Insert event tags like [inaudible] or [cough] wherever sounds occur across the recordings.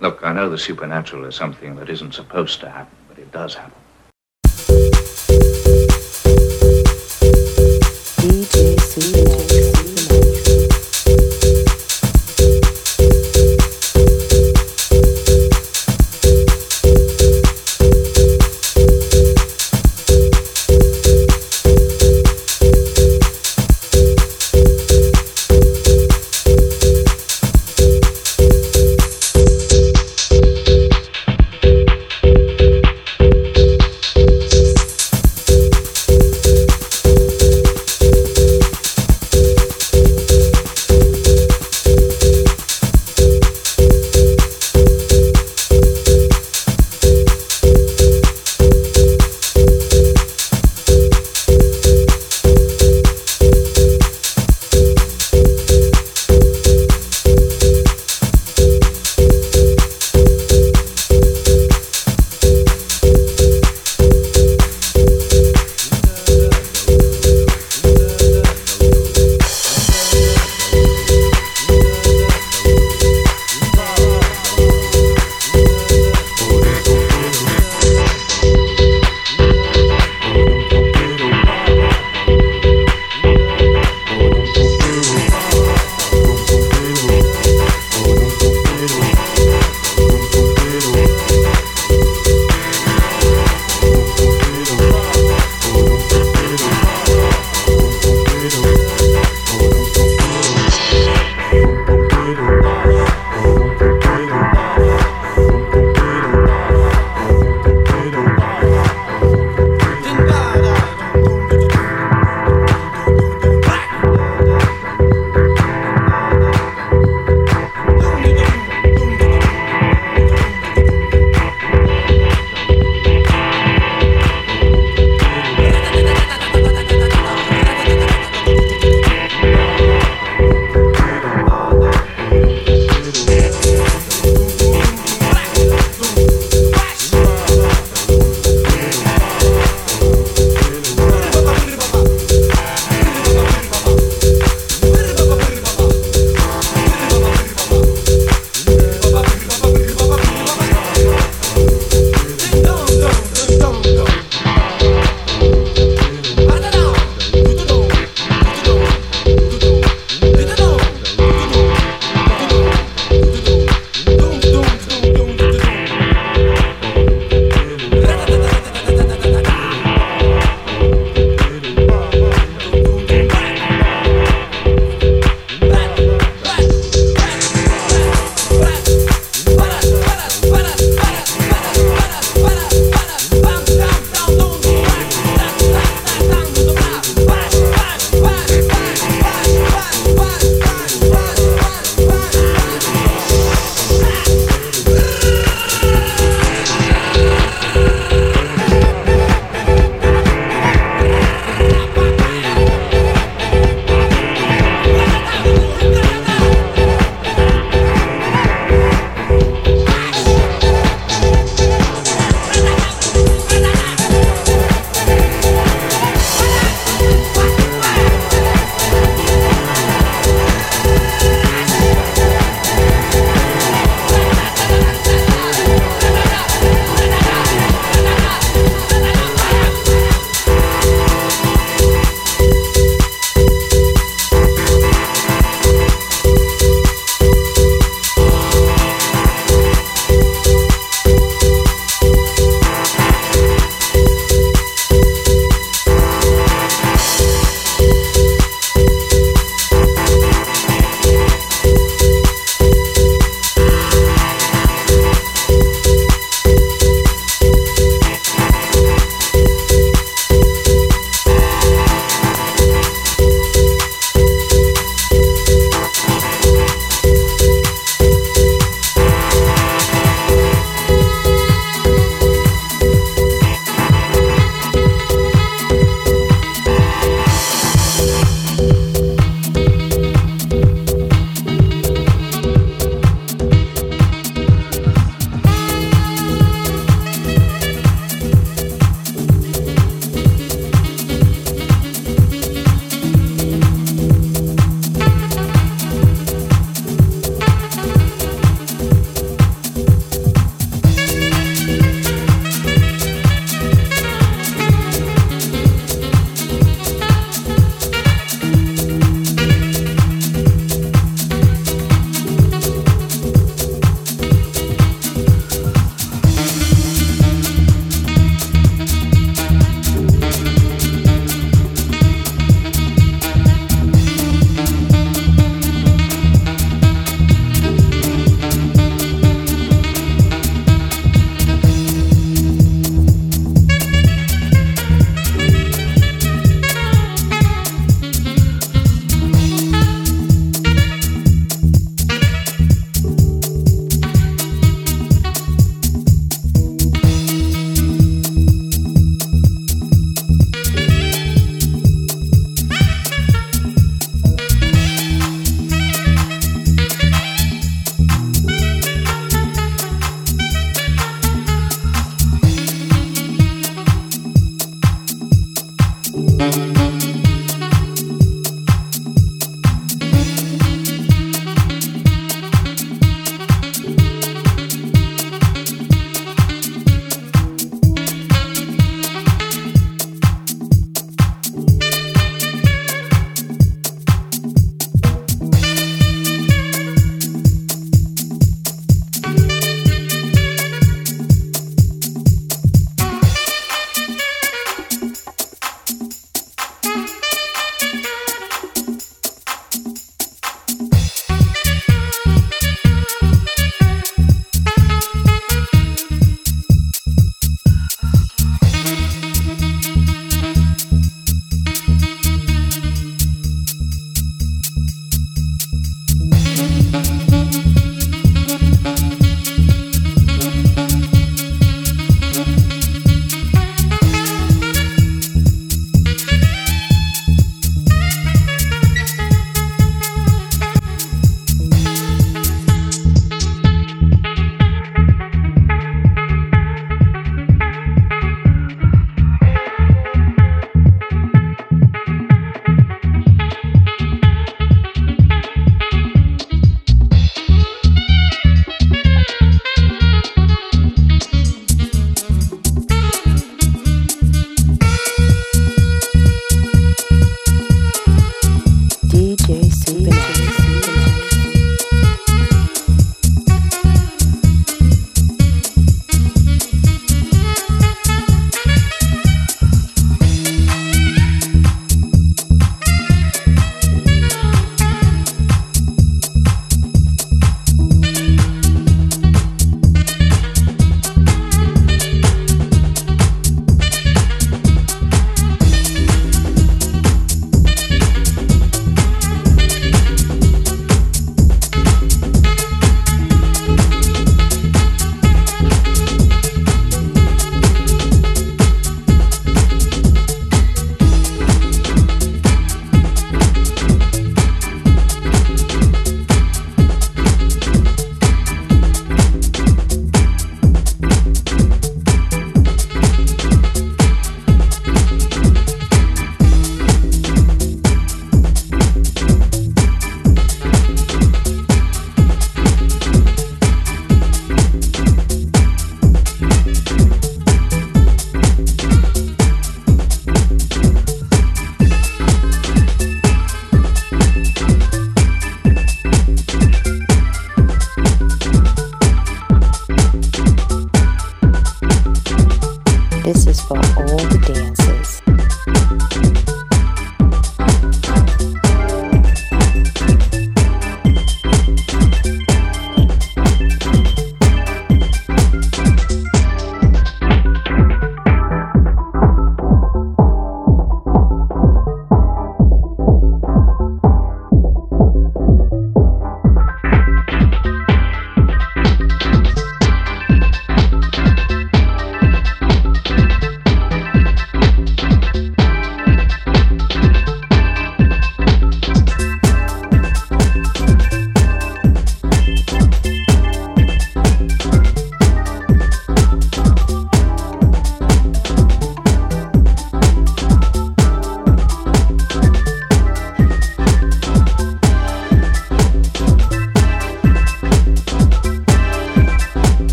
Look, I know the supernatural is something that isn't supposed to happen, but it does happen.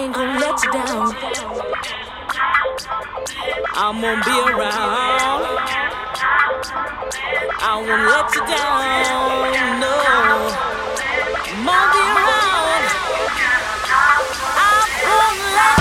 ain't gonna let you down. I'm gonna be around. I won't let you down. No, I'm gonna be around. I won't let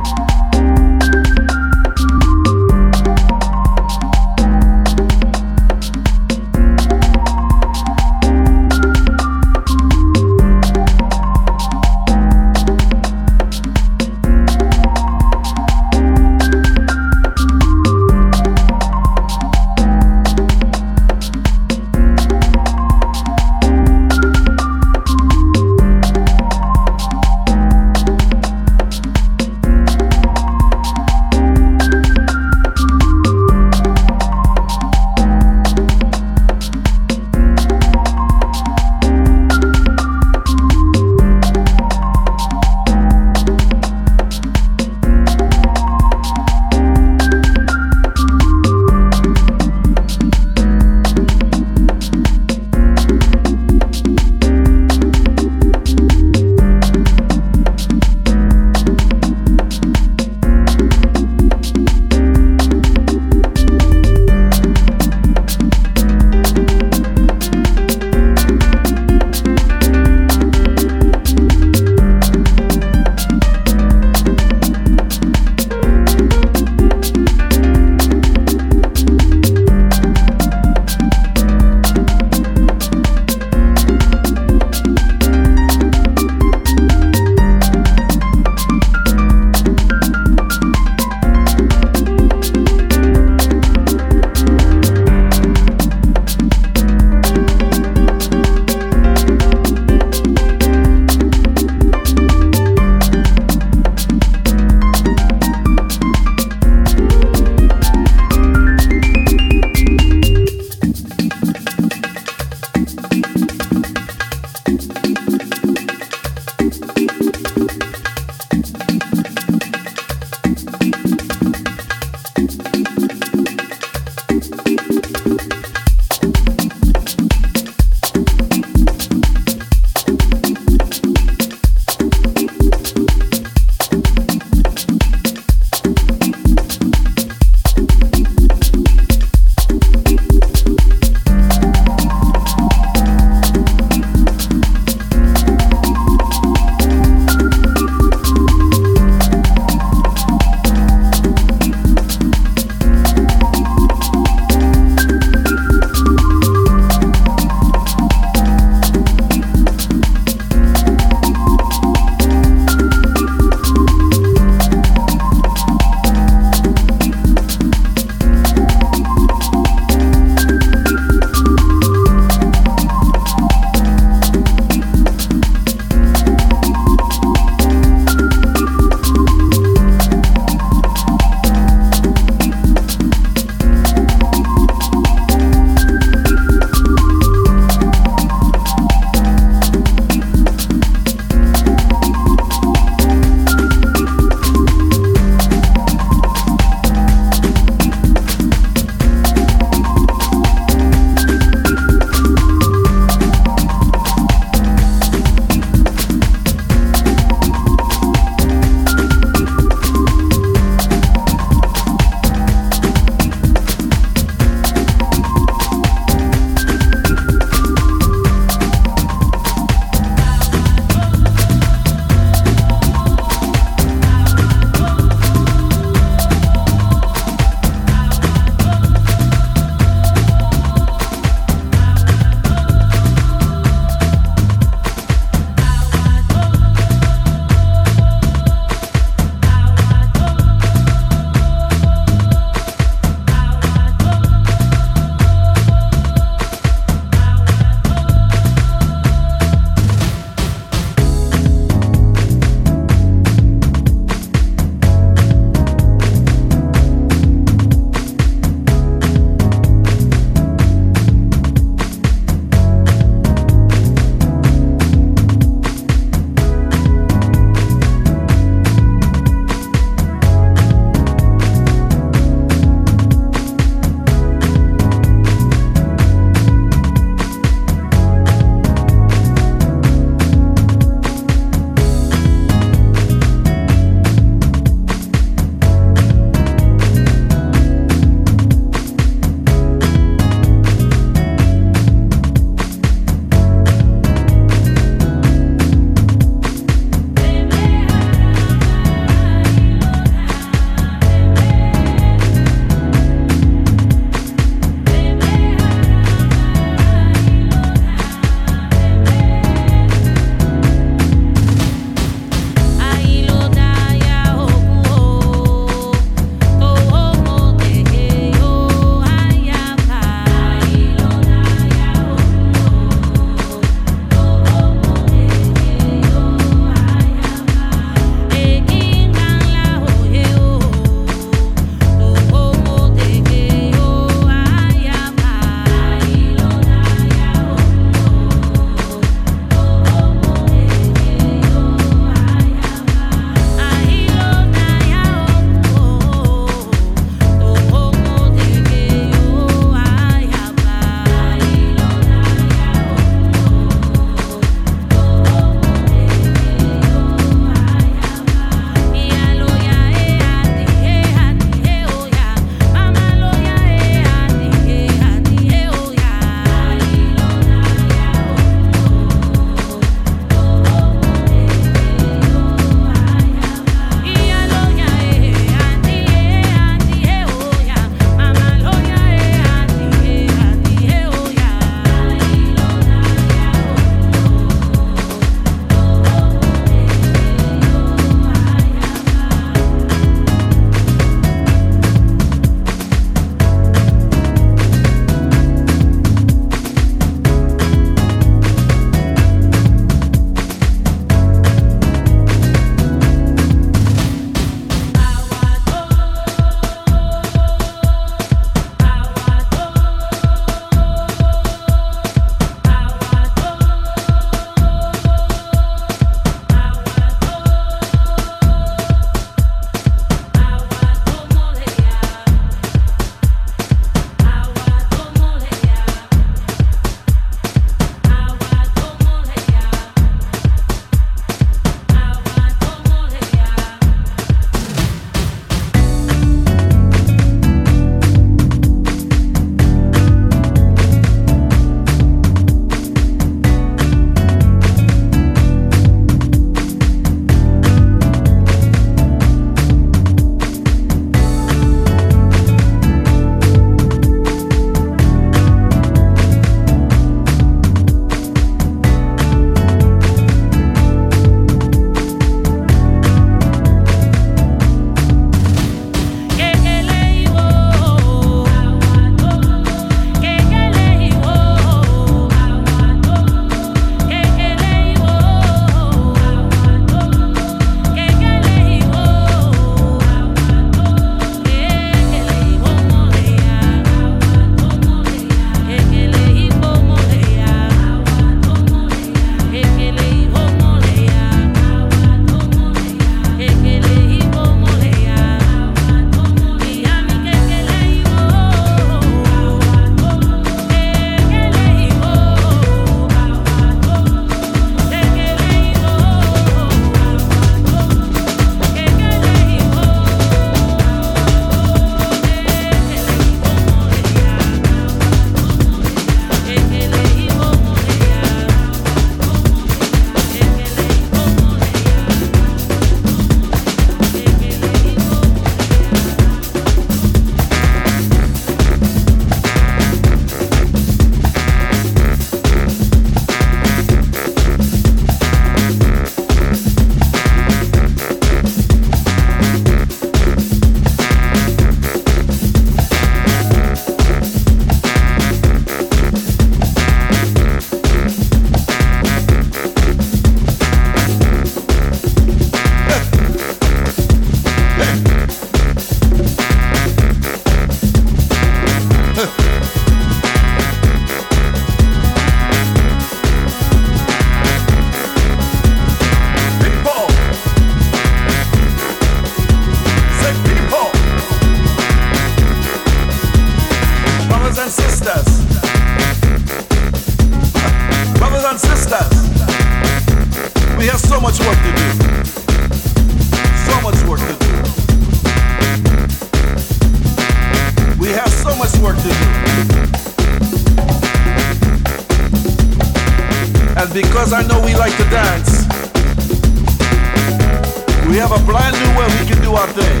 we have a brand new way we can do our thing.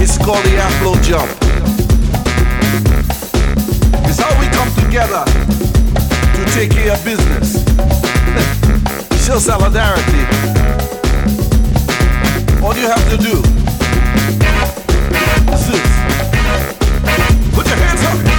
It's called the Afro Jump. It's how we come together to take care of business. [laughs] Show solidarity. All you have to do is this. Put your hands up.